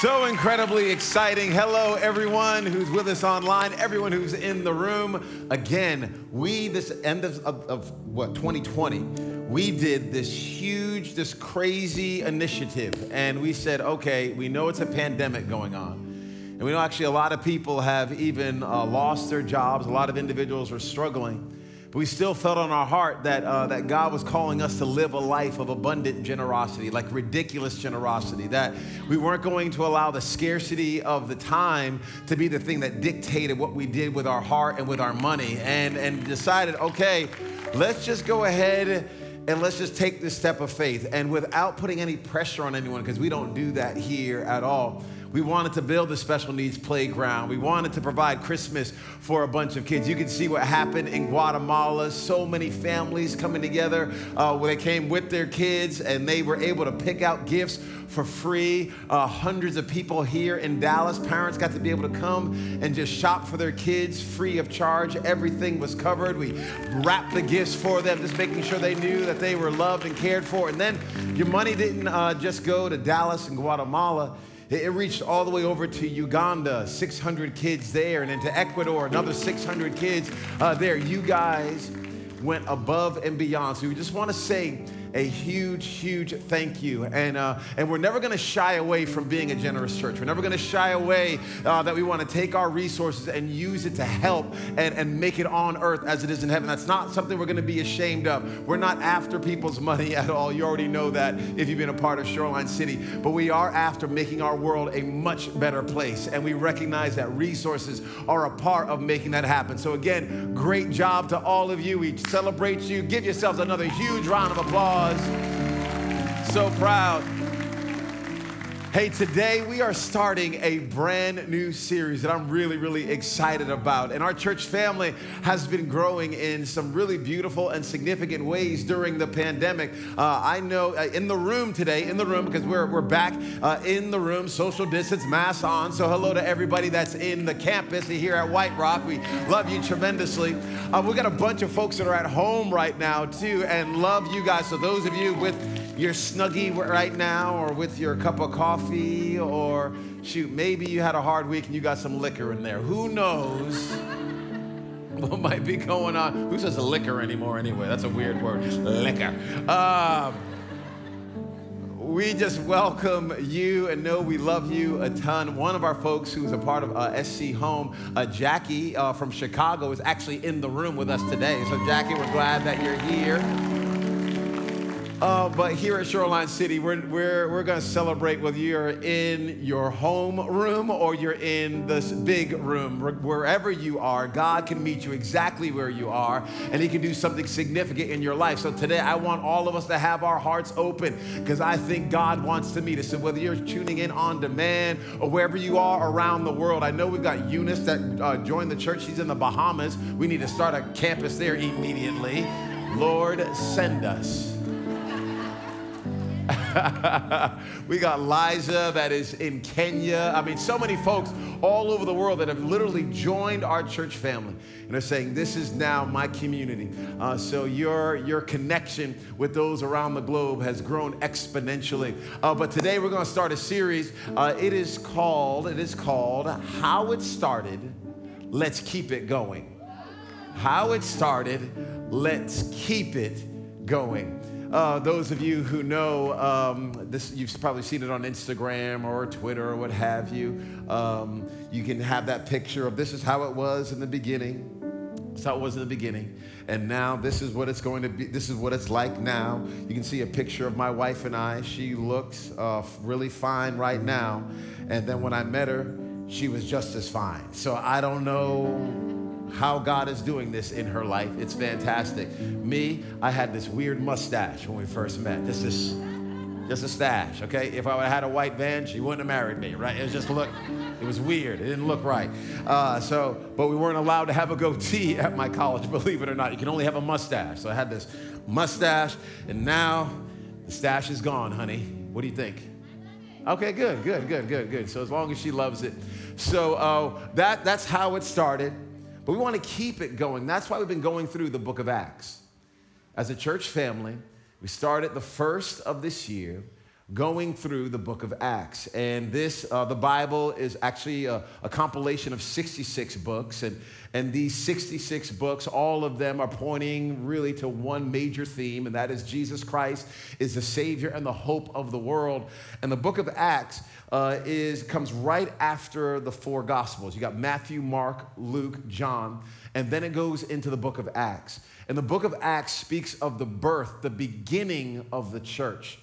So incredibly exciting. Hello, everyone who's with us online, everyone who's in the room. Again, we, this end of, of, of, what, 2020, we did this huge, this crazy initiative. And we said, okay, we know it's a pandemic going on. And we know actually a lot of people have even uh, lost their jobs, a lot of individuals are struggling. But we still felt on our heart that, uh, that God was calling us to live a life of abundant generosity, like ridiculous generosity, that we weren't going to allow the scarcity of the time to be the thing that dictated what we did with our heart and with our money, and, and decided, okay, let's just go ahead and let's just take this step of faith. And without putting any pressure on anyone, because we don't do that here at all we wanted to build a special needs playground. We wanted to provide Christmas for a bunch of kids. You can see what happened in Guatemala. So many families coming together uh, where they came with their kids and they were able to pick out gifts for free. Uh, hundreds of people here in Dallas, parents got to be able to come and just shop for their kids free of charge. Everything was covered. We wrapped the gifts for them, just making sure they knew that they were loved and cared for. And then your money didn't uh, just go to Dallas and Guatemala it reached all the way over to Uganda, 600 kids there, and into Ecuador, another 600 kids uh, there. You guys went above and beyond. So we just want to say a huge, huge thank you. And, uh, and we're never going to shy away from being a generous church. We're never going to shy away uh, that we want to take our resources and use it to help and, and make it on earth as it is in heaven. That's not something we're going to be ashamed of. We're not after people's money at all. You already know that if you've been a part of Shoreline City. But we are after making our world a much better place. And we recognize that resources are a part of making that happen. So, again, great job to all of you. We celebrate you. Give yourselves another huge round of applause So proud. Hey, today we are starting a brand new series that I'm really, really excited about. And our church family has been growing in some really beautiful and significant ways during the pandemic. Uh, I know uh, in the room today, in the room, because we're, we're back uh, in the room, social distance, mask on. So, hello to everybody that's in the campus here at White Rock. We love you tremendously. Uh, we got a bunch of folks that are at home right now, too, and love you guys. So, those of you with your snuggie right now or with your cup of coffee or shoot, maybe you had a hard week and you got some liquor in there. Who knows what might be going on? Who says liquor anymore anyway? That's a weird word. Liquor. Um, we just welcome you and know we love you a ton. One of our folks who's a part of uh, SC Home, uh, Jackie uh, from Chicago, is actually in the room with us today. So, Jackie, we're glad that you're here. Uh, but here at Shoreline City, we're, we're, we're going to celebrate whether you're in your home room or you're in this big room. Wherever you are, God can meet you exactly where you are, and He can do something significant in your life. So today, I want all of us to have our hearts open because I think God wants to meet us. So whether you're tuning in on demand or wherever you are around the world, I know we've got Eunice that uh, joined the church. She's in the Bahamas. We need to start a campus there immediately. Lord, send us. we got Liza that is in Kenya. I mean, so many folks all over the world that have literally joined our church family and are saying, This is now my community. Uh, so your, your connection with those around the globe has grown exponentially. Uh, but today we're going to start a series. Uh, it is called, it is called How It Started. Let's keep it going. How it started, let's keep it going. Uh, those of you who know um, this, you've probably seen it on Instagram or Twitter or what have you. Um, you can have that picture of this is how it was in the beginning. That's how it was in the beginning. And now this is what it's going to be. This is what it's like now. You can see a picture of my wife and I. She looks uh, really fine right now. And then when I met her, she was just as fine. So I don't know how God is doing this in her life. It's fantastic. Me, I had this weird mustache when we first met. This is just a stash, okay? If I had a white van, she wouldn't have married me, right? It was just look, it was weird. It didn't look right. Uh, so, but we weren't allowed to have a goatee at my college, believe it or not. You can only have a mustache. So I had this mustache, and now the stash is gone, honey. What do you think? Okay, good, good, good, good, good. So as long as she loves it. So uh, that, that's how it started. But we want to keep it going. That's why we've been going through the book of Acts. As a church family, we started the first of this year going through the book of Acts. And this, uh, the Bible is actually a, a, compilation of 66 books. And, and these 66 books, all of them are pointing really to one major theme, and that is Jesus Christ is the Savior and the hope of the world. And the book of Acts uh, is, comes right after the four Gospels. You got Matthew, Mark, Luke, John, and then it goes into the book of Acts. And the book of Acts speaks of the birth, the beginning of the church.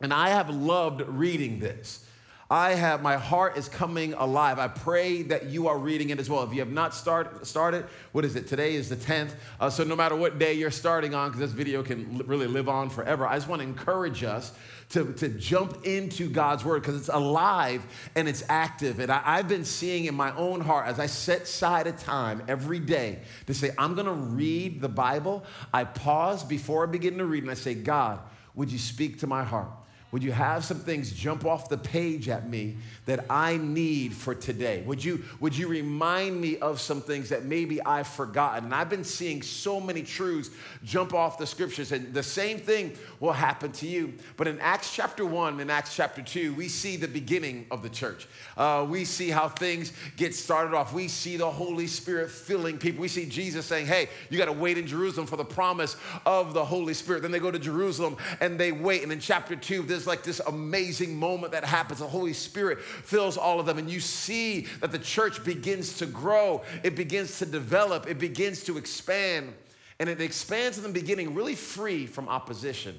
And I have loved reading this. I have, my heart is coming alive. I pray that you are reading it as well. If you have not start, started, what is it? Today is the 10th. Uh, so no matter what day you're starting on, because this video can really live on forever, I just want to encourage us to, to jump into God's word because it's alive and it's active. And I, I've been seeing in my own heart as I set aside a time every day to say, I'm going to read the Bible. I pause before I begin to read and I say, God, would you speak to my heart? Would you have some things jump off the page at me that I need for today? Would you, would you remind me of some things that maybe I've forgotten? And I've been seeing so many truths jump off the scriptures, and the same thing will happen to you. But in Acts chapter 1 and Acts chapter 2, we see the beginning of the church. Uh, we see how things get started off. We see the Holy Spirit filling people. We see Jesus saying, Hey, you got to wait in Jerusalem for the promise of the Holy Spirit. Then they go to Jerusalem and they wait. And in chapter 2, there's like this amazing moment that happens. The Holy Spirit fills all of them. And you see that the church begins to grow, it begins to develop, it begins to expand. And it expands in the beginning really free from opposition.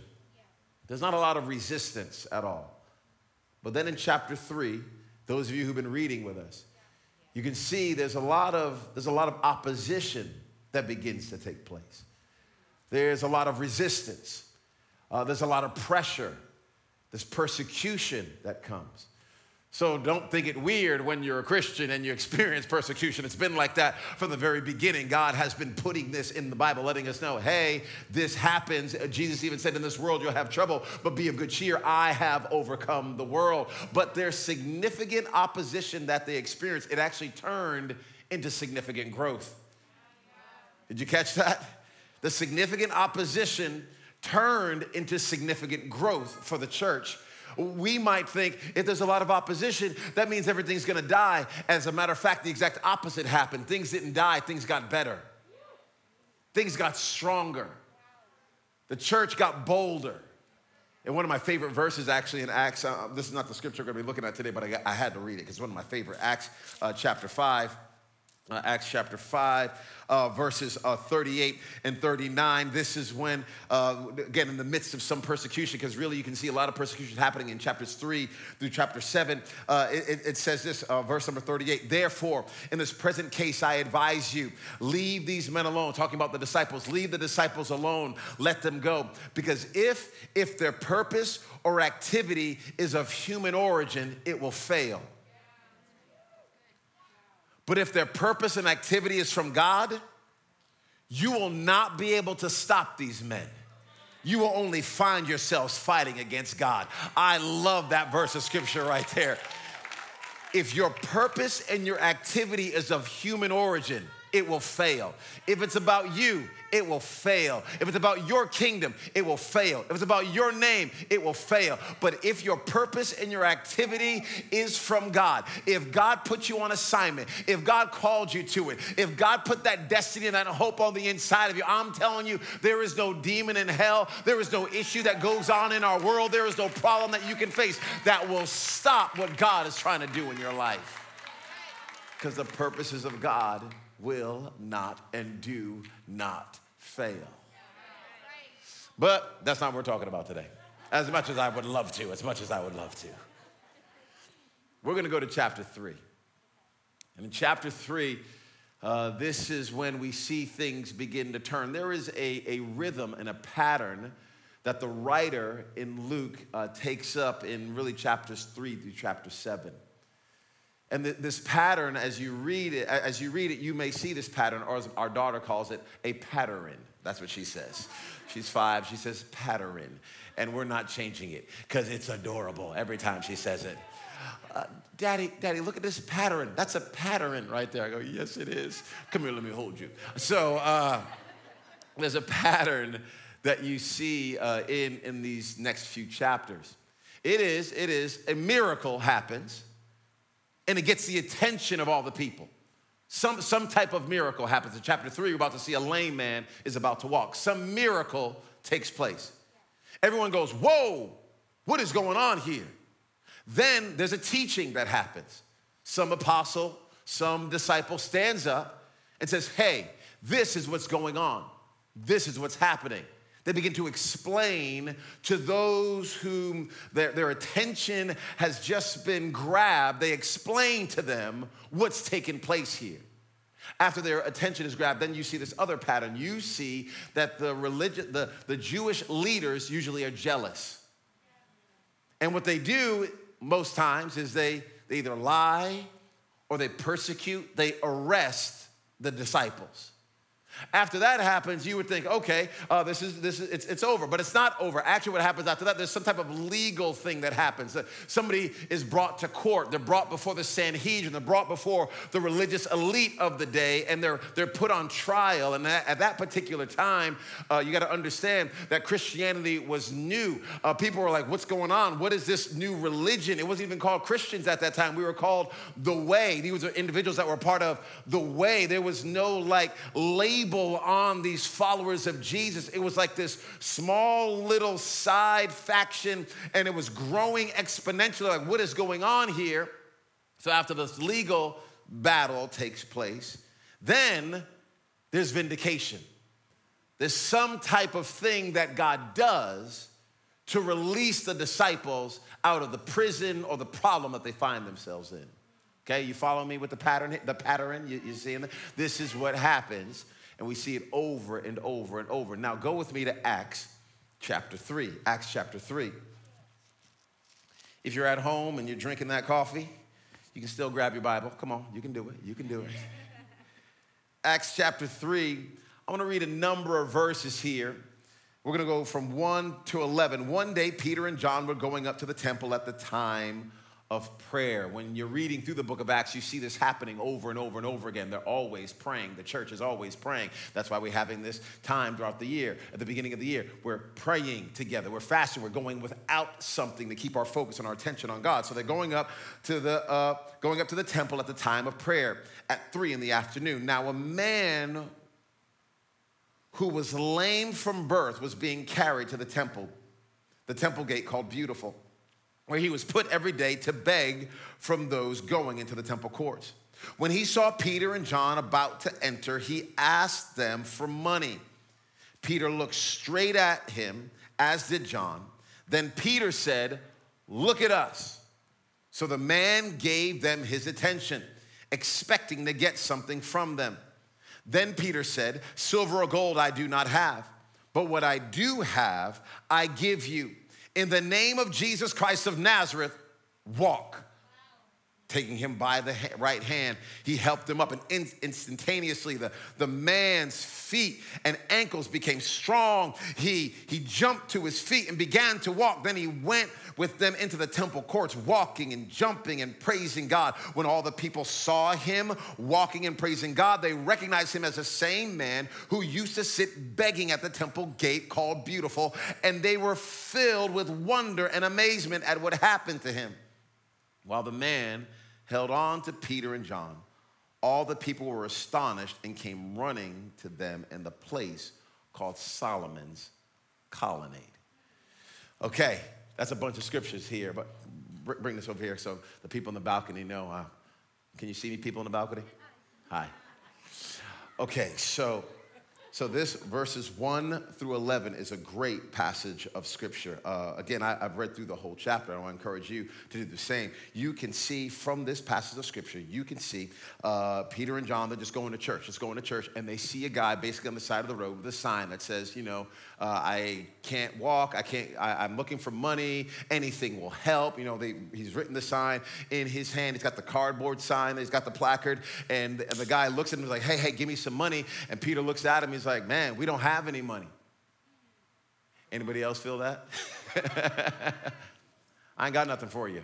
There's not a lot of resistance at all. But then in chapter 3, those of you who've been reading with us, you can see there's a lot of, there's a lot of opposition that begins to take place. There's a lot of resistance. Uh, there's a lot of pressure. There's persecution that comes. So don't think it weird when you're a Christian and you experience persecution. It's been like that from the very beginning. God has been putting this in the Bible, letting us know, hey, this happens. Jesus even said, in this world you'll have trouble, but be of good cheer. I have overcome the world. But there's significant opposition that they experienced. It actually turned into significant growth. Did you catch that? The significant opposition turned into significant growth for the church we might think if there's a lot of opposition, that means everything's gonna die. As a matter of fact, the exact opposite happened. Things didn't die, things got better. Things got stronger. The church got bolder. And one of my favorite verses, actually, in Acts, uh, this is not the scripture we're gonna be looking at today, but I, I had to read it because it's one of my favorite. Acts uh, chapter 5 uh, Acts chapter 5, uh, verses uh, 38 and 39. This is when, uh, again, in the midst of some persecution, because really you can see a lot of persecution happening in chapters 3 through chapter 7. Uh, it, it, says this, uh, verse number 38 Therefore, in this present case, I advise you, leave these men alone. Talking about the disciples, leave the disciples alone, let them go. Because if, if their purpose or activity is of human origin, it will fail. But if their purpose and activity is from God, you will not be able to stop these men. You will only find yourselves fighting against God. I love that verse of scripture right there. If your purpose and your activity is of human origin, it will fail. If it's about you, it will fail. If it's about your kingdom, it will fail. If it's about your name, it will fail. But if your purpose and your activity is from God, if God put you on assignment, if God called you to it, if God put that destiny and that hope on the inside of you, I'm telling you, there is no demon in hell, there is no issue that goes on in our world, there is no problem that you can face that will stop what God is trying to do in your life. Because the purposes of God will not and do not fail. But that's not what we're talking about today. As much as I would love to, as much as I would love to. We're going to go to chapter three. And in chapter three, uh, this is when we see things begin to turn. There is a, a rhythm and a pattern that the writer in Luke uh, takes up in really chapters three through chapter seven. And this pattern, as you read it, as you read it, you may see this pattern, or as our daughter calls it, a pattern. That's what she says. She's five. She says pattern, and we're not changing it because it's adorable every time she says it. Uh, Daddy, Daddy, look at this pattern. That's a pattern right there. I go, yes, it is. Come here, let me hold you. So uh, there's a pattern that you see uh, in in these next few chapters. It is, it is, a miracle happens and it gets the attention of all the people. Some, some type of miracle happens. In chapter three, we're about to see a lame man is about to walk. Some miracle takes place. Everyone goes, Whoa, what is going on here? Then there's a teaching that happens. Some apostle, some disciple stands up and says, Hey, this is what's going on. This is what's happening. They begin to explain to those whom their, their attention has just been grabbed, they explain to them what's taking place here. After their attention is grabbed, then you see this other pattern. You see that the religion, the, the Jewish leaders usually are jealous. And what they do most times is they, they either lie or they persecute, they arrest the disciples. After that happens, you would think, okay, uh, this is this is it's, it's over, but it's not over. Actually, what happens after that, there's some type of legal thing that happens. Somebody is brought to court. They're brought before the Sanhedrin. They're brought before the religious elite of the day, and they're they're put on trial. And that, at that particular time, uh, you got to understand that Christianity was new. Uh, people were like, "What's going on? What is this new religion?" It wasn't even called Christians at that time. We were called the Way. These were individuals that were part of the Way. There was no like label label on these followers of Jesus. It was like this small little side faction, and it was growing exponentially. Like, what is going on here? So, after this legal battle takes place, then there's vindication. There's some type of thing that God does to release the disciples out of the prison or the problem that they find themselves in. Okay, you follow me with the pattern? The pattern, you, seeing? This is what happens and we see it over and over and over. Now, go with me to Acts chapter 3. Acts chapter 3. If you're at home and you're drinking that coffee, you can still grab your Bible. Come on, you can do it. You can do it. Acts chapter 3. I want to read a number of verses here. We're going to go from 1 to 11. One day, Peter and John were going up to the temple at the time of prayer. When you're reading through the book of Acts, you see this happening over and over and over again. They're always praying. The church is always praying. That's why we're having this time throughout the year. At the beginning of the year, we're praying together. We're fasting. We're going without something to keep our focus and our attention on God. So they're going up to the uh, going up to the temple at the time of prayer at three in the afternoon. Now a man who was lame from birth was being carried to the temple, the temple gate called Beautiful where he was put every day to beg from those going into the temple courts. When he saw Peter and John about to enter, he asked them for money. Peter looked straight at him, as did John. Then Peter said, Look at us. So the man gave them his attention, expecting to get something from them. Then Peter said, Silver or gold I do not have, but what I do have, I give you in the name of Jesus Christ of Nazareth, walk. Taking him by the right hand, he helped him up, and instantaneously the, the man's feet and ankles became strong. He, he jumped to his feet and began to walk. Then he went with them into the temple courts, walking and jumping and praising God. When all the people saw him walking and praising God, they recognized him as the same man who used to sit begging at the temple gate called Beautiful, and they were filled with wonder and amazement at what happened to him. While the man held on to Peter and John, all the people were astonished and came running to them in the place called Solomon's colonnade. Okay, that's a bunch of scriptures here, but bring this over here so the people in the balcony know. Uh, can you see me, people in the balcony? Hi. Okay, so so, this verses 1 through 11 is a great passage of scripture. Uh, again, I, have read through the whole chapter. I want to encourage you to do the same. You can see from this passage of scripture, you can see uh, Peter and John, they're just going to church, just going to church, and they see a guy basically on the side of the road with a sign that says, you know, uh, I can't walk, I can't, I, am looking for money, anything will help. You know, they, he's written the sign in his hand, he's got the cardboard sign, he's got the placard, and, and the guy looks at him and is like, hey, hey, give me some money. And Peter looks at him, he's like, man, we don't have any money. Anybody else feel that? I ain't got nothing for you.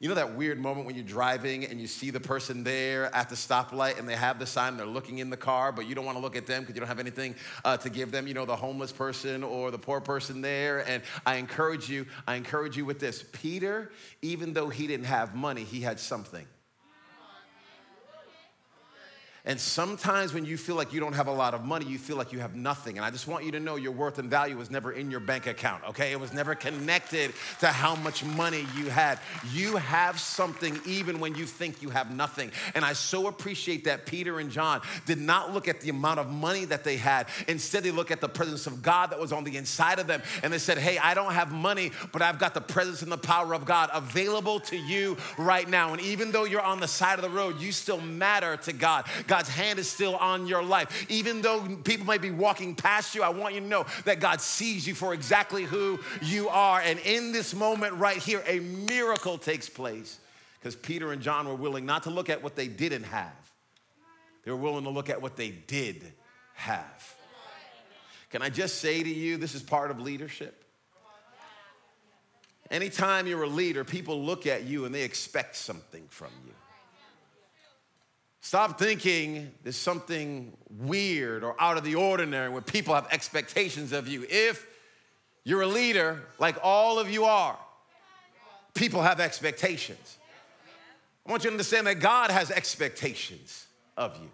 You know that weird moment when you're driving and you see the person there at the stoplight and they have the sign, they're looking in the car, but you don't want to look at them because you don't have anything uh, to give them. You know, the homeless person or the poor person there. And I encourage you, I encourage you with this. Peter, even though he didn't have money, he had something. And sometimes when you feel like you don't have a lot of money, you feel like you have nothing. And I just want you to know your worth and value was never in your bank account, okay? It was never connected to how much money you had. You have something even when you think you have nothing. And I so appreciate that Peter and John did not look at the amount of money that they had. Instead, they look at the presence of God that was on the inside of them. And they said, Hey, I don't have money, but I've got the presence and the power of God available to you right now. And even though you're on the side of the road, you still matter to God. God God's hand is still on your life. Even though people might be walking past you, I want you to know that God sees you for exactly who you are. And in this moment right here, a miracle takes place because Peter and John were willing not to look at what they didn't have, they were willing to look at what they did have. Can I just say to you, this is part of leadership? Anytime you're a leader, people look at you and they expect something from you. Stop thinking there's something weird or out of the ordinary when people have expectations of you. If you're a leader, like all of you are, people have expectations. I want you to understand that God has expectations of you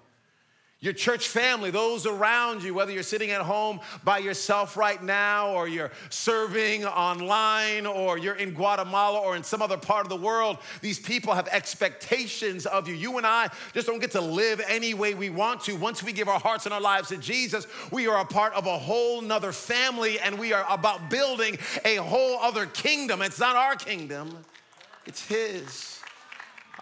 your church family, those around you, whether you're sitting at home by yourself right now, or you're serving online, or you're in Guatemala or in some other part of the world, these people have expectations of you. You and I just don't get to live any way we want to. Once we give our hearts and our lives to Jesus, we are a part of a whole nother family, and we are about building a whole other kingdom. It's not our kingdom, it's His.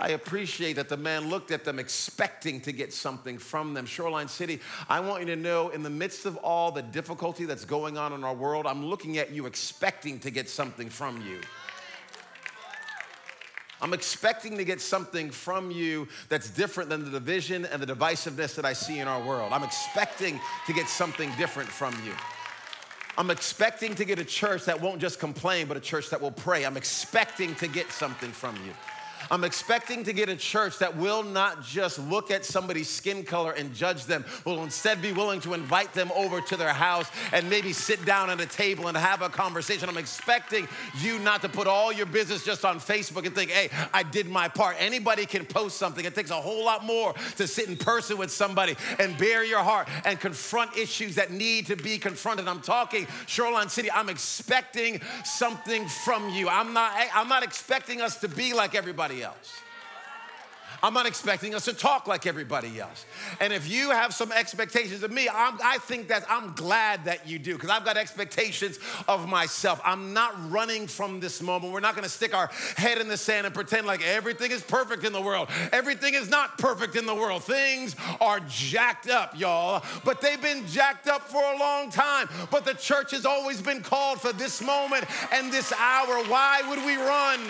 I appreciate that the man looked at them expecting to get something from them. Shoreline City, I want you to know in the midst of all the difficulty that's going on in our world, I'm looking at you expecting to get something from you. I'm expecting to get something from you that's different than the division and the divisiveness that I see in our world. I'm expecting to get something different from you. I'm expecting to get a church that won't just complain, but a church that will pray. I'm expecting to get something from you. I'm expecting to get a church that will not just look at somebody's skin color and judge them, will instead be willing to invite them over to their house and maybe sit down at a table and have a conversation. I'm expecting you not to put all your business just on Facebook and think, hey, I did my part. Anybody can post something. It takes a whole lot more to sit in person with somebody and bare your heart and confront issues that need to be confronted. I'm talking Shoreline City. I'm expecting something from you. I'm not, I'm not expecting us to be like everybody everybody else. I'm not expecting us to talk like everybody else. And if you have some expectations of me, I'm, i think that I'm glad that you do because I've got expectations of myself. I'm not running from this moment. We're not going to stick our head in the sand and pretend like everything is perfect in the world. Everything is not perfect in the world. Things are jacked up, y'all, but they've been jacked up for a long time. But the church has always been called for this moment and this hour. Why would we run?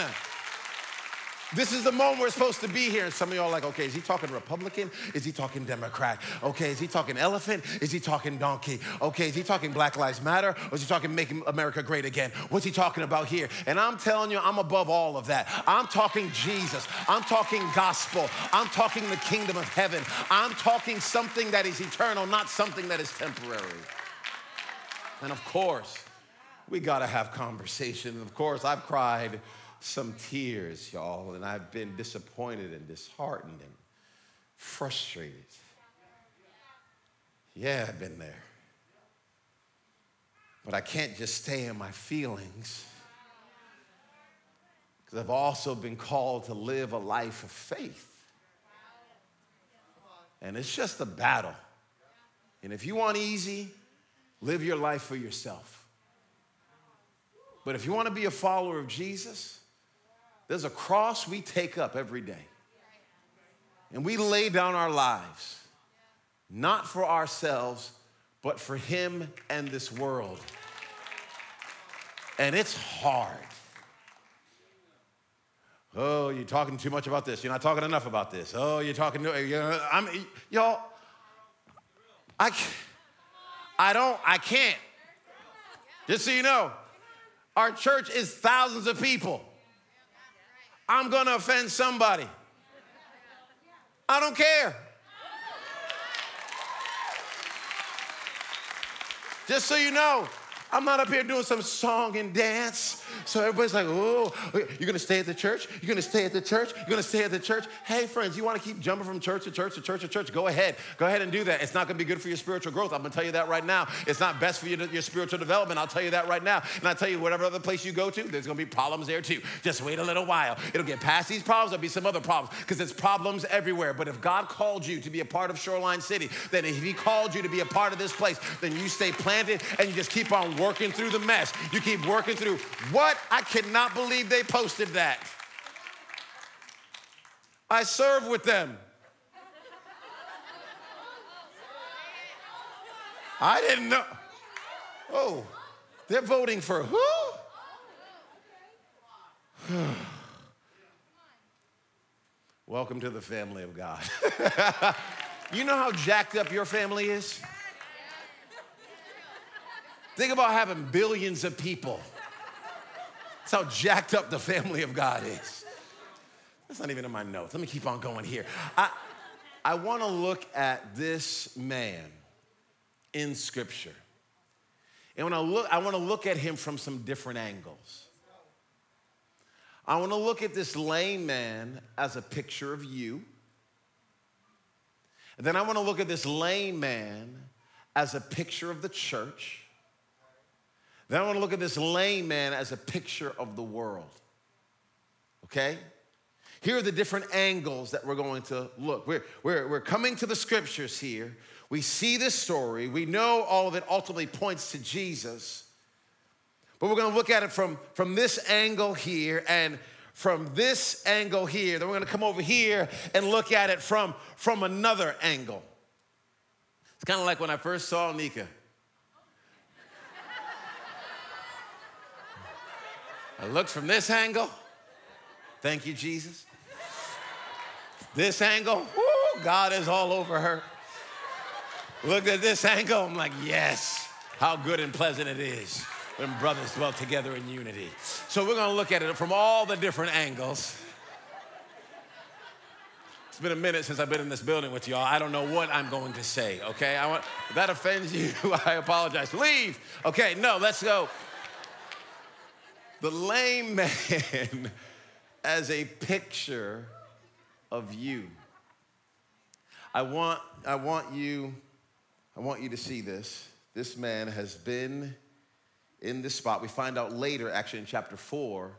This is the moment we're supposed to be here. And some of y'all are like, okay, is he talking Republican? Is he talking Democrat? Okay, is he talking elephant? Is he talking donkey? Okay, is he talking Black Lives Matter? Or is he talking making America great again? What's he talking about here? And I'm telling you, I'm above all of that. I'm talking Jesus. I'm talking gospel. I'm talking the kingdom of heaven. I'm talking something that is eternal, not something that is temporary. And of course, we gotta have conversation. Of course, I've cried some tears, y'all, and I've been disappointed and disheartened and frustrated. Yeah, I've been there. But I can't just stay in my feelings because I've also been called to live a life of faith. And it's just a battle. And if you want easy, live your life for yourself. But if you want to be a follower of Jesus, there's a cross we take up every day. And we lay down our lives, not for ourselves, but for Him and this world. And it's hard. Oh, you're talking too much about this. You're not talking enough about this. Oh, you're talking. You know, I'm, y'all. I, I don't. I can't. Just so you know, our church is thousands of people. I'm gonna offend somebody. I don't care. Just so you know, I'm not up here doing some song and dance. So everybody's like, oh, you're gonna stay at the church? You're gonna stay at the church? You're gonna stay at the church? Hey, friends, you wanna keep jumping from church to church to church to church? Go ahead. Go ahead and do that. It's not gonna be good for your spiritual growth. I'm gonna tell you that right now. It's not best for your, your spiritual development. I'll tell you that right now. And I tell you, whatever other place you go to, there's gonna be problems there too. Just wait a little while. It'll get past these problems, there'll be some other problems because there's problems everywhere. But if God called you to be a part of Shoreline City, then if He called you to be a part of this place, then you stay planted and you just keep on working through the mess. You keep working through what I cannot believe they posted that. I serve with them. I didn't know. Oh, they're voting for who? Welcome to the family of God. you know how jacked up your family is? Think about having billions of people. That's how jacked up the family of God is. That's not even in my notes. Let me keep on going here. I, I want to look at this man in Scripture. And when I look, I want to look at him from some different angles. I want to look at this lame man as a picture of you. And then I want to look at this lame man as a picture of the church. Then I want to look at this lame man as a picture of the world. Okay? Here are the different angles that we're going to look. We're, we're, we're coming to the scriptures here. We see this story. We know all of it ultimately points to Jesus. But we're going to look at it from, from this angle here and from this angle here. Then we're going to come over here and look at it from, from another angle. It's kind of like when I first saw Nika. I looked from this angle. Thank you, Jesus. This angle, whoo, God is all over her. Look at this angle, I'm like, yes, how good and pleasant it is when brothers dwell together in unity. So we're gonna look at it from all the different angles. It's been a minute since I've been in this building with y'all. I don't know what I'm going to say, okay? I want, if that offends you, I apologize. Leave. Okay, no, let's go the lame man as a picture of you. I want, I want you, I want you to see this. This man has been in this spot. We find out later, actually in chapter four,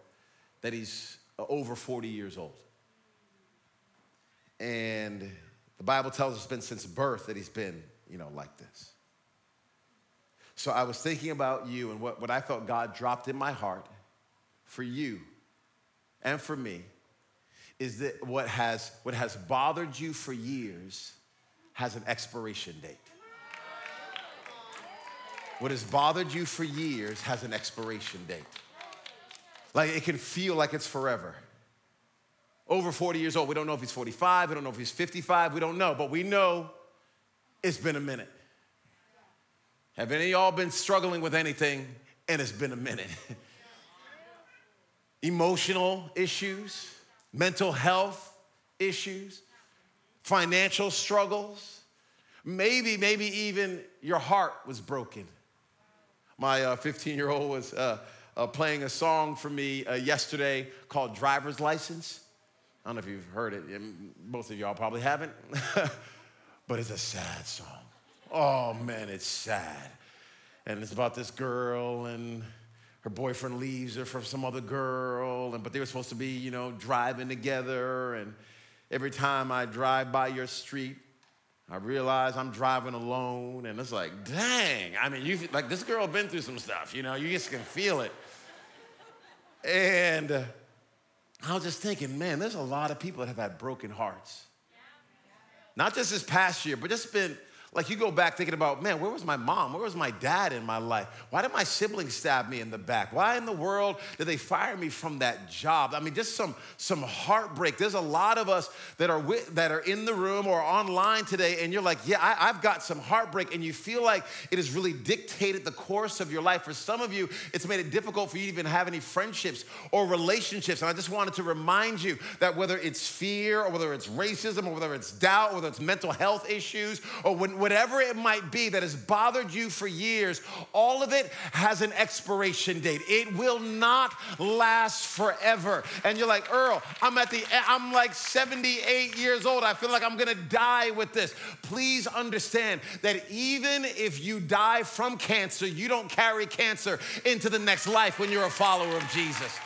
that he's uh, over 40 years old. And the Bible tells us it's been since birth that he's been, you know, like this. So I was thinking about you and what, what I felt God dropped in my heart for you and for me is that what has, what has bothered you for years has an expiration date. What has bothered you for years has an expiration date. Like it can feel like it's forever. Over 40 years old. We don't know if he's 45, we don't know if he's 55, we don't know, but we know it's been a minute. Have any of y'all been struggling with anything and it's been a minute? emotional issues, mental health issues, financial struggles. Maybe, maybe even your heart was broken. My 15 uh, year old was uh, uh, playing a song for me uh, yesterday called Driver's License. I don't know if you've heard it, most of y'all probably haven't, but it's a sad song. Oh man, it's sad. And it's about this girl and her boyfriend leaves her for some other girl, and but they were supposed to be, you know, driving together. And every time I drive by your street, I realize I'm driving alone, and it's like, dang. I mean, you like this girl been through some stuff, you know. You just can feel it. And uh, I was just thinking, man, there's a lot of people that have had broken hearts. Not just this past year, but just been Like you go back thinking about, man, where was my mom? Where was my dad in my life? Why did my siblings stab me in the back? Why in the world did they fire me from that job? I mean, just some some heartbreak. There's a lot of us that are with, that are in the room or online today, and you're like, yeah, I, I've got some heartbreak, and you feel like it has really dictated the course of your life. For some of you, it's made it difficult for you to even have any friendships or relationships. And I just wanted to remind you that whether it's fear or whether it's racism or whether it's doubt, or whether it's mental health issues or when whatever it might be that has bothered you for years, all of it has an expiration date. It will not last forever. And you're like, Earl, I'm at the, I'm like 78 years old. I feel like I'm gonna die with this. Please understand that even if you die from cancer, you don't carry cancer into the next life when you're a follower of Jesus.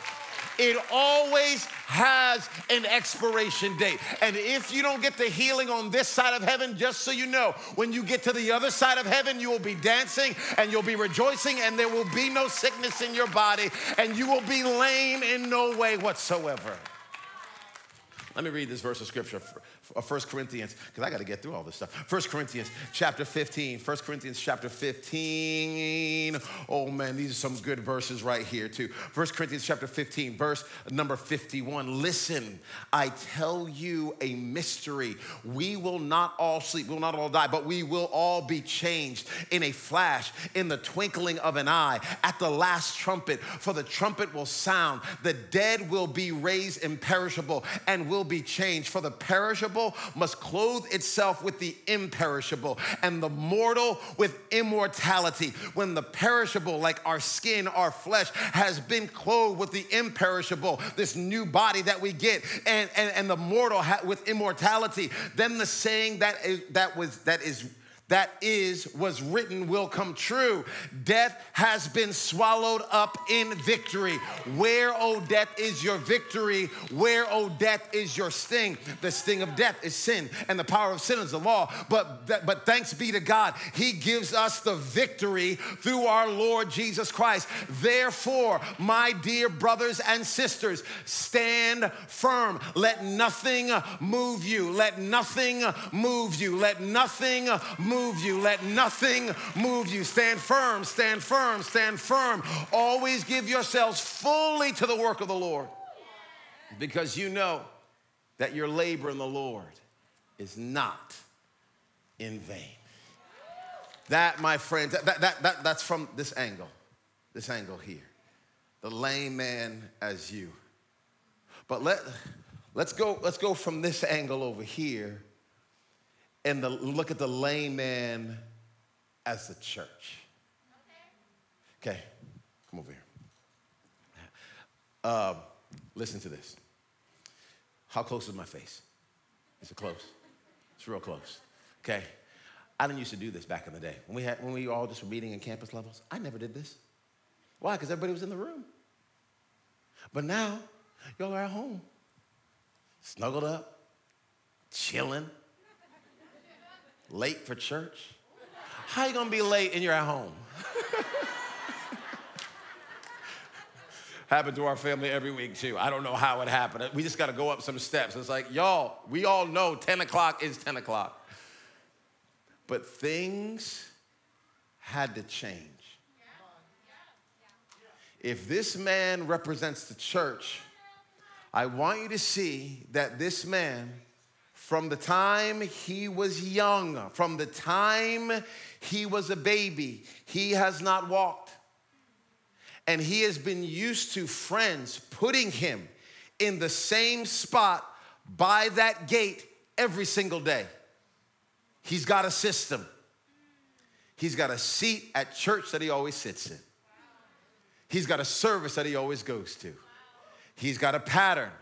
It always has an expiration date. And if you don't get the healing on this side of heaven, just so you know, when you get to the other side of heaven, you will be dancing and you'll be rejoicing, and there will be no sickness in your body, and you will be lame in no way whatsoever. Let me read this verse of scripture. 1 Corinthians, because I got to get through all this stuff. 1 Corinthians chapter 15. 1 Corinthians chapter 15. Oh man, these are some good verses right here too. 1 Corinthians chapter 15, verse number 51. Listen, I tell you a mystery. We will not all sleep, we will not all die, but we will all be changed in a flash, in the twinkling of an eye, at the last trumpet. For the trumpet will sound, the dead will be raised imperishable and will be changed. For the perishable must clothe itself with the imperishable, and the mortal with immortality. When the perishable, like our skin, our flesh, has been clothed with the imperishable, this new body that we get, and, and, and the mortal ha- with immortality, then the saying that is, that was that is that is, was written will come true. Death has been swallowed up in victory. Where, O death, is your victory? Where, O death, is your sting? The sting of death is sin, and the power of sin is the law. But, but thanks be to God, He gives us the victory through our Lord Jesus Christ. Therefore, my dear brothers and sisters, stand firm. Let nothing move you. Let nothing move you. Let nothing move move you. Let nothing move you. Stand firm, stand firm, stand firm. Always give yourselves fully to the work of the Lord because you know that your labor in the Lord is not in vain. That, my friends, that, that, that, that's from this angle, this angle here. The lame man as you. But let, let's, go, let's go from this angle over here and the, look at the layman as the church. Okay, come over here. Uh, listen to this. How close is my face? Is it close? It's real close. Okay. I didn't used to do this back in the day. When we, had, when we all just were meeting in campus levels, I never did this. Why? Because everybody was in the room. But now, y'all are at home, snuggled up, chilling, Late for church? How you gonna be late and you're at home? Happened to our family every week too. I don't know how it happened. We just got to go up some steps. It's like, y'all, we all know 10 o'clock is 10 o'clock. But things had to change. If this man represents the church, I want you to see that this man from the time he was young, from the time he was a baby, he has not walked. And he has been used to friends putting him in the same spot by that gate every single day. He's got a system. He's got a seat at church that he always sits in. He's got a service that he always goes to. He's got a pattern,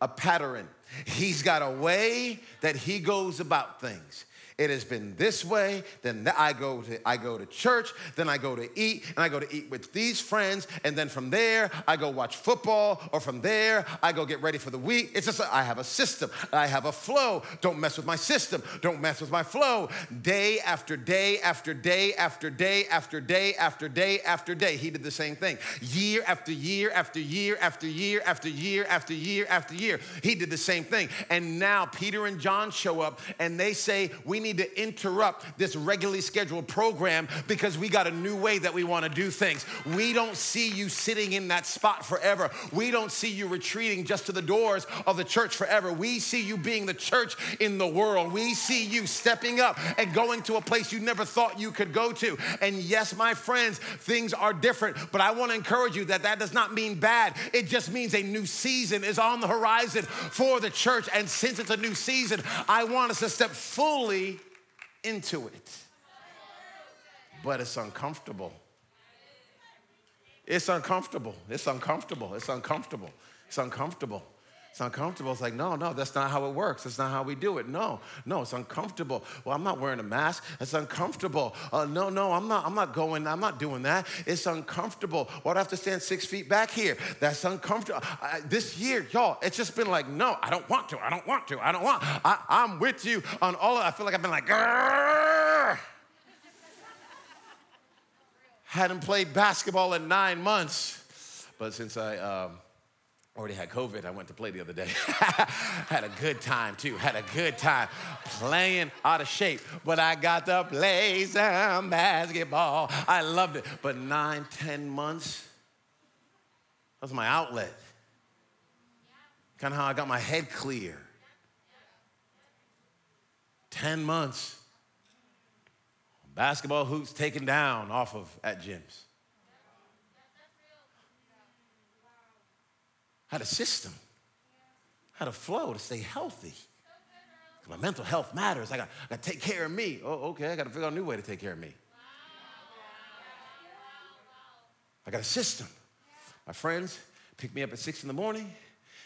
a pattern. He's got a way that he goes about things. It has been this way. Then I go to I go to church. Then I go to eat, and I go to eat with these friends. And then from there, I go watch football. Or from there, I go get ready for the week. It's just I have a system. I have a flow. Don't mess with my system. Don't mess with my flow. Day after day after day after day after day after day after day. He did the same thing. Year after year after year after year after year after year after year. He did the same thing. And now Peter and John show up, and they say we need to interrupt this regularly scheduled program because we got a new way that we want to do things. We don't see you sitting in that spot forever. We don't see you retreating just to the doors of the church forever. We see you being the church in the world. We see you stepping up and going to a place you never thought you could go to. And yes, my friends, things are different, but I want to encourage you that that does not mean bad. It just means a new season is on the horizon for the church. And since it's a new season, I want us to step fully into it. But it's uncomfortable. It's uncomfortable. It's uncomfortable. It's uncomfortable. It's uncomfortable. It's uncomfortable. It's like, no, no, that's not how it works. That's not how we do it. No, no, it's uncomfortable. Well, I'm not wearing a mask. It's uncomfortable. Uh, no, no, I'm not. I'm not going. I'm not doing that. It's uncomfortable. Why do I have to stand six feet back here? That's uncomfortable. I, this year, y'all, it's just been like, no, I don't want to. I don't want to. I don't want. I, am with you on all. Of, I feel like I've been like, hadn't played basketball in nine months, but since I. Um, Already had COVID. I went to play the other day. had a good time too. Had a good time playing out of shape, but I got to play some basketball. I loved it. But nine, ten months, that was my outlet. Kind of how I got my head clear. Ten months, basketball hoops taken down off of at gyms. Had a system, had a flow to stay healthy. My mental health matters. I got, I got to take care of me. Oh, okay, I got to figure out a new way to take care of me. I got a system. My friends pick me up at six in the morning.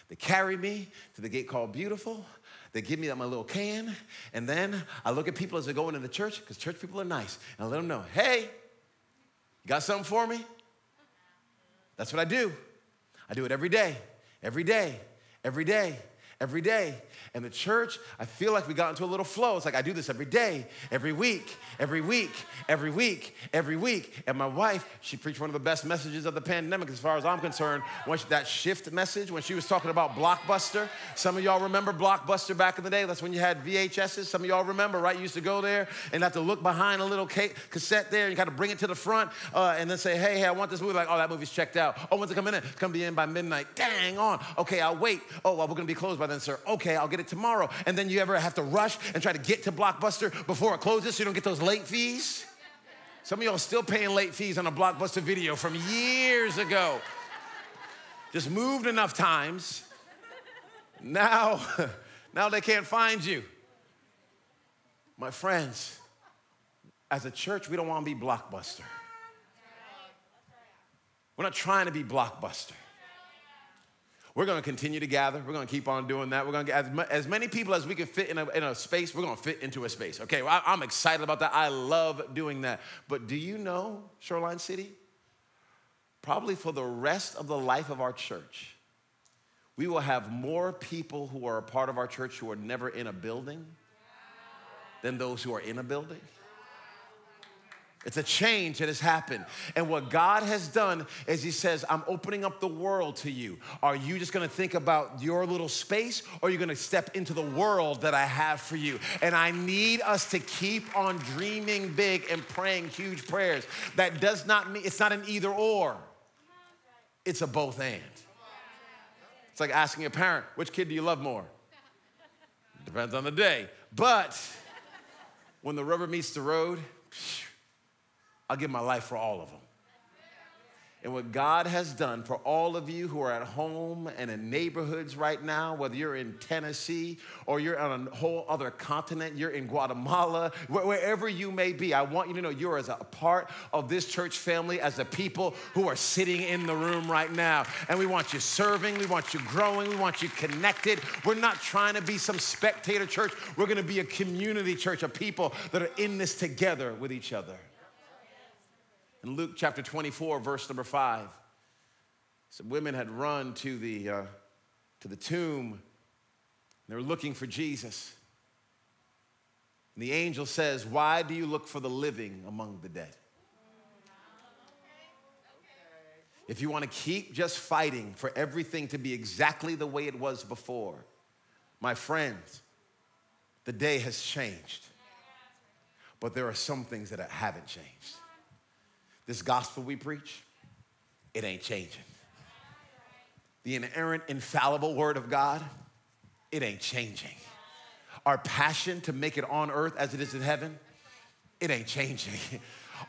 They carry me to the gate called Beautiful. They give me my little can, and then I look at people as they're going into the church because church people are nice, and I let them know, "Hey, you got something for me?" That's what I do. I do it every day, every day, every day, every day. And the church, I feel like we got into a little flow. It's like I do this every day, every week, every week, every week, every week. And my wife, she preached one of the best messages of the pandemic, as far as I'm concerned. When she, that shift message, when she was talking about Blockbuster. Some of y'all remember Blockbuster back in the day. That's when you had VHSs. Some of y'all remember, right? You used to go there and have to look behind a little cassette there and kind of bring it to the front uh, and then say, hey, hey, I want this movie. Like, oh, that movie's checked out. Oh, when's it coming in? Come be in by midnight. Dang on. Okay, I'll wait. Oh, well, we're going to be closed by then, sir. Okay, I'll get it tomorrow. And then you ever have to rush and try to get to Blockbuster before it closes so you don't get those late fees? Some of y'all still paying late fees on a Blockbuster video from years ago. Just moved enough times. Now, now they can't find you. My friends, as a church, we don't want to be Blockbuster. We're not trying to be Blockbuster. We're going to continue to gather. We're going to keep on doing that. We're going to get as, as many people as we can fit in a, in a space, we're going to fit into a space. Okay, well, I, I'm excited about that. I love doing that. But do you know, Shoreline City? Probably for the rest of the life of our church, we will have more people who are a part of our church who are never in a building than those who are in a building. It's a change that has happened. And what God has done is He says, I'm opening up the world to you. Are you just gonna think about your little space or are you gonna step into the world that I have for you? And I need us to keep on dreaming big and praying huge prayers. That does not mean, it's not an either or, it's a both and. It's like asking a parent, which kid do you love more? Depends on the day. But when the rubber meets the road, I'll give my life for all of them. And what God has done for all of you who are at home and in neighborhoods right now, whether you're in Tennessee or you're on a whole other continent, you're in Guatemala, wherever you may be, I want you to know you're as a part of this church family as a people who are sitting in the room right now. And we want you serving, we want you growing, we want you connected. We're not trying to be some spectator church, we're gonna be a community church of people that are in this together with each other. In Luke chapter 24, verse number 5, some women had run to the, uh, to the tomb. They were looking for Jesus. And the angel says, Why do you look for the living among the dead? If you want to keep just fighting for everything to be exactly the way it was before, my friends, the day has changed. but there are some things that haven't changed. This gospel we preach, it ain't changing. The inerrant, infallible word of God, it ain't changing. Our passion to make it on earth as it is in heaven, it ain't changing.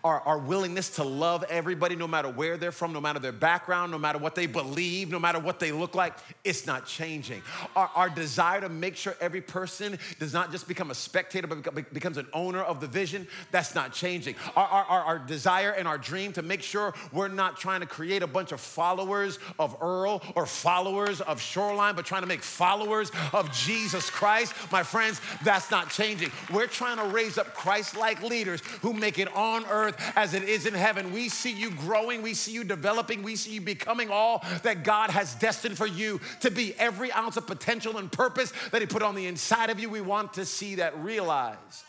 Our, our willingness to love everybody, no matter where they're from, no matter their background, no matter what they believe, no matter what they look like, it's not changing. Our, our desire to make sure every person does not just become a spectator, but becomes an owner of the vision, that's not changing. Our, our, our desire and our dream to make sure we're not trying to create a bunch of followers of Earl or followers of Shoreline, but trying to make followers of Jesus Christ, my friends, that's not changing. We're trying to raise up Christ like leaders who make it on earth earth as it is in heaven. We see you growing, we see you developing, we see you becoming all that God has destined for you to be. Every ounce of potential and purpose that He put on the inside of you, we want to see that realized.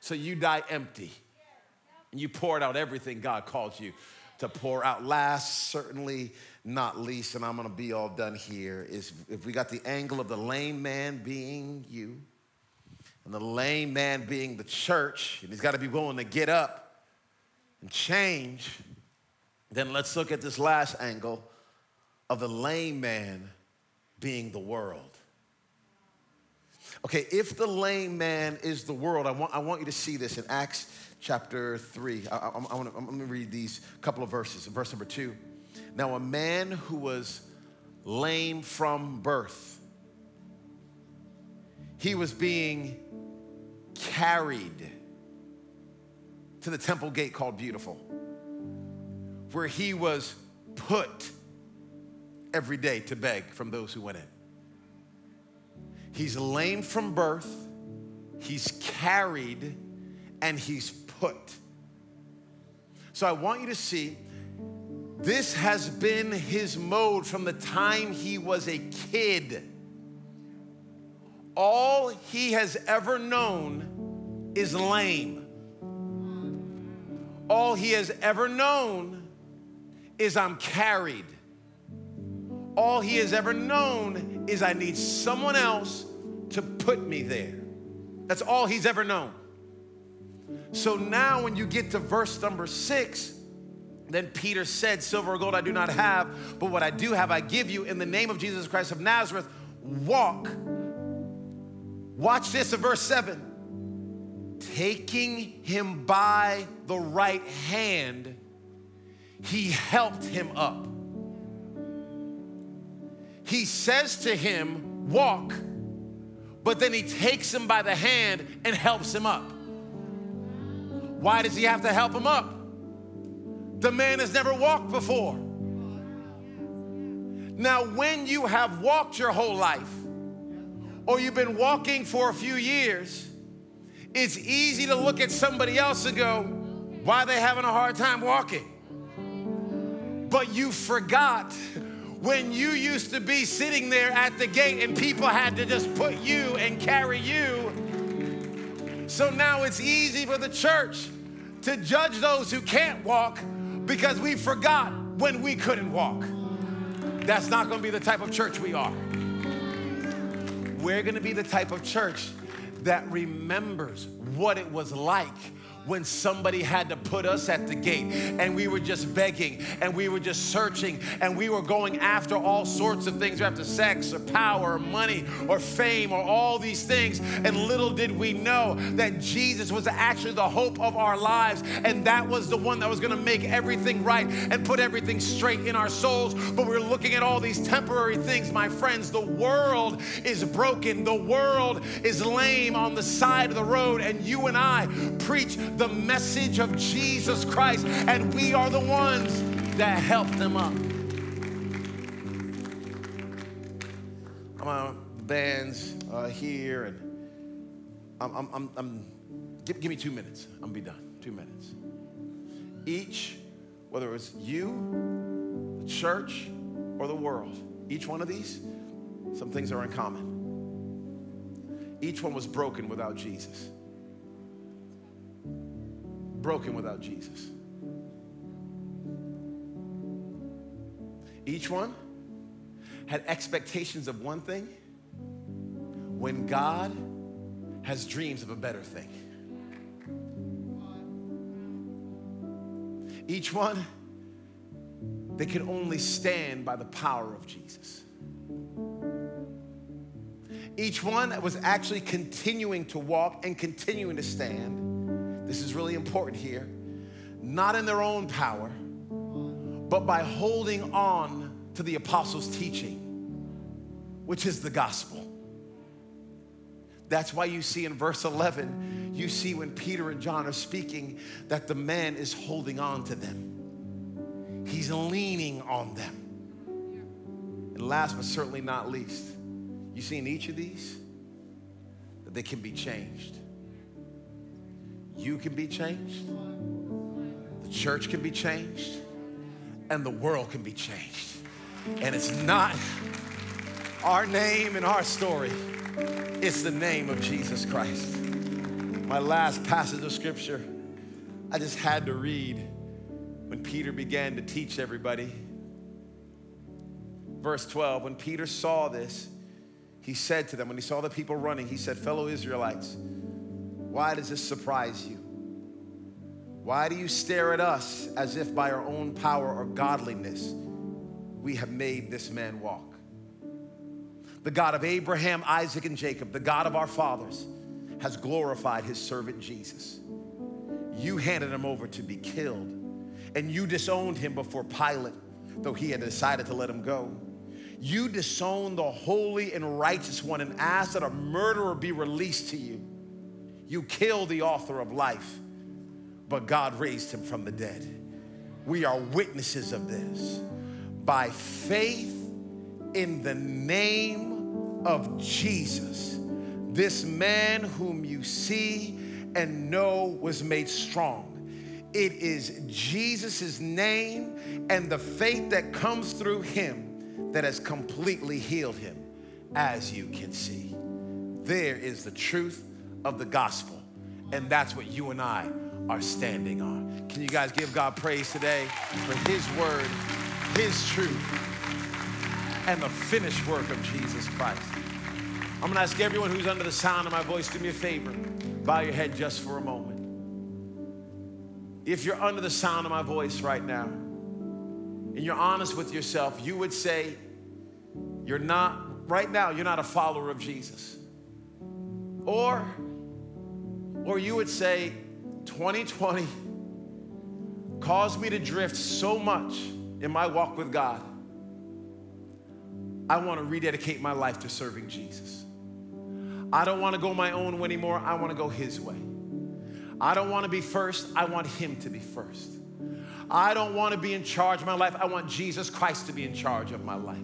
So you die empty and you poured out everything God called you to pour out. Last, certainly not least, and I'm gonna be all done here, is if we got the angle of the lame man being you, and the lame man being the church, and he's got to be willing to get up and change, then let's look at this last angle of the lame man being the world. Okay, if the lame man is the world, I want, I want you to see this in Acts chapter 3. I, I, I want to, I'm to read these couple of verses. Verse number 2. Now, a man who was lame from birth, he was being carried to the temple gate called Beautiful, where he was put every day to beg from those who went in. He's lame from birth, he's carried, and he's put. So I want you to see this has been his mode from the time he was a kid. All he has ever known is lame all he has ever known is I'm carried. All he has ever known is I need someone else to put me there. That's all he's ever known. So now, when you get to verse number six, then Peter said, Silver or gold I do not have, but what I do have I give you in the name of Jesus Christ of Nazareth. Walk. Watch this in verse seven taking him by the right hand, he helped him up. He says to him, Walk, but then he takes him by the hand and helps him up. Why does he have to help him up? The man has never walked before. Now, when you have walked your whole life, or you've been walking for a few years, it's easy to look at somebody else and go, why are they having a hard time walking? But you forgot when you used to be sitting there at the gate and people had to just put you and carry you. So now it's easy for the church to judge those who can't walk because we forgot when we couldn't walk. That's not gonna be the type of church we are. We're gonna be the type of church that remembers what it was like when somebody had to put us at the gate and we were just begging and we were just searching and we were going after all sorts of things after sex or power or money or fame or all these things. And little did we know that Jesus was actually the hope of our lives and that was the one that was going to make everything right and put everything straight in our souls. But we're looking at all these temporary things, my friends. The world is broken, the world is lame on the side of the road, and you and I preach the message of Jesus Christ, and we are the ones that help them up. I'm on bands uh, here, and I'm, I'm, I'm, I'm give, give, me two minutes. I'm gonna be done. Two minutes. Each, whether it was you, the church, or the world, each one of these, some things are in common. Each one was broken without Jesus broken without Jesus. Each one had expectations of one thing when God has dreams of a better thing. Each one, they could only stand by the power of Jesus. Each one was actually continuing to walk and continuing to stand. This is really important here. Not in their own power, but by holding on to the apostles' teaching, which is the gospel. That's why you see in verse 11, you see when Peter and John are speaking that the man is holding on to them. He's leaning on them. And last but certainly not least, you see in each of these that they can be changed. You can be changed, the church can be changed, and the world can be changed. And it's not our name and our story, it's the name of Jesus Christ. My last passage of scripture, I just had to read when Peter began to teach everybody. Verse 12, when Peter saw this, he said to them, when he saw the people running, he said, Fellow Israelites, why does this surprise you? Why do you stare at us as if by our own power or godliness we have made this man walk? The God of Abraham, Isaac, and Jacob, the God of our fathers, has glorified his servant Jesus. You handed him over to be killed, and you disowned him before Pilate, though he had decided to let him go. You disown the holy and righteous one and ask that a murderer be released to you. You killed the author of life, but God raised him from the dead. We are witnesses of this. By faith in the name of Jesus, this man whom you see and know was made strong. It is Jesus' name and the faith that comes through him that has completely healed him, as you can see. There is the truth of the gospel, and that's what you and I are standing on. Can you guys give God praise today for his word, his truth, and the finished work of Jesus Christ? I'm gonna ask everyone who's under the sound of my voice, do me a favor, bow your head just for a moment. If you're under the sound of my voice right now, and you're honest with yourself, you would say, You're not, right now, you're not a follower of Jesus. Or, or you would say, 2020 caused me to drift so much in my walk with God. I want to rededicate my life to serving Jesus. I don't want to go my own way anymore. I want to go His way. I don't want to be first. I want Him to be first. I don't want to be in charge of my life. I want Jesus Christ to be in charge of my life.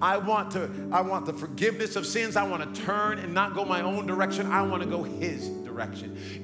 I want to I want the forgiveness of sins. I want to turn and not go my own direction. I want to go his direction.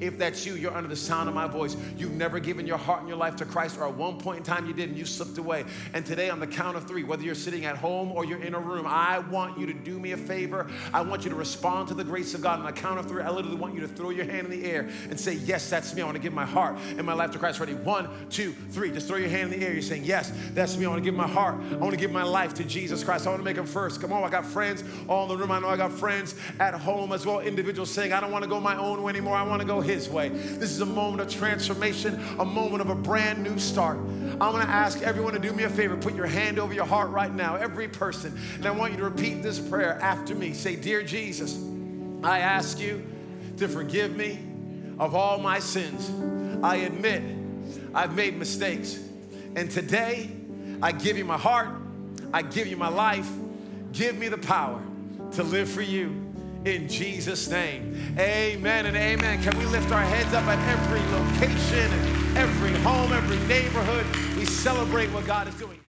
If that's you, you're under the sound of my voice. You've never given your heart and your life to Christ, or at one point in time you did and you slipped away. And today, on the count of three, whether you're sitting at home or you're in a room, I want you to do me a favor. I want you to respond to the grace of God. On the count of three, I literally want you to throw your hand in the air and say, Yes, that's me. I want to give my heart and my life to Christ. Ready? One, two, three. Just throw your hand in the air. You're saying, Yes, that's me. I want to give my heart. I want to give my life to Jesus Christ. I want to make him first. Come on, I got friends all in the room. I know I got friends at home as well. Individuals saying, I don't want to go my own way anymore. I want to go his way. This is a moment of transformation, a moment of a brand new start. I'm going to ask everyone to do me a favor. Put your hand over your heart right now, every person. And I want you to repeat this prayer after me. Say, Dear Jesus, I ask you to forgive me of all my sins. I admit I've made mistakes. And today, I give you my heart, I give you my life. Give me the power to live for you in Jesus' name. Amen and amen. Can we lift our heads up at every location, every home, every neighborhood? We celebrate what God is doing.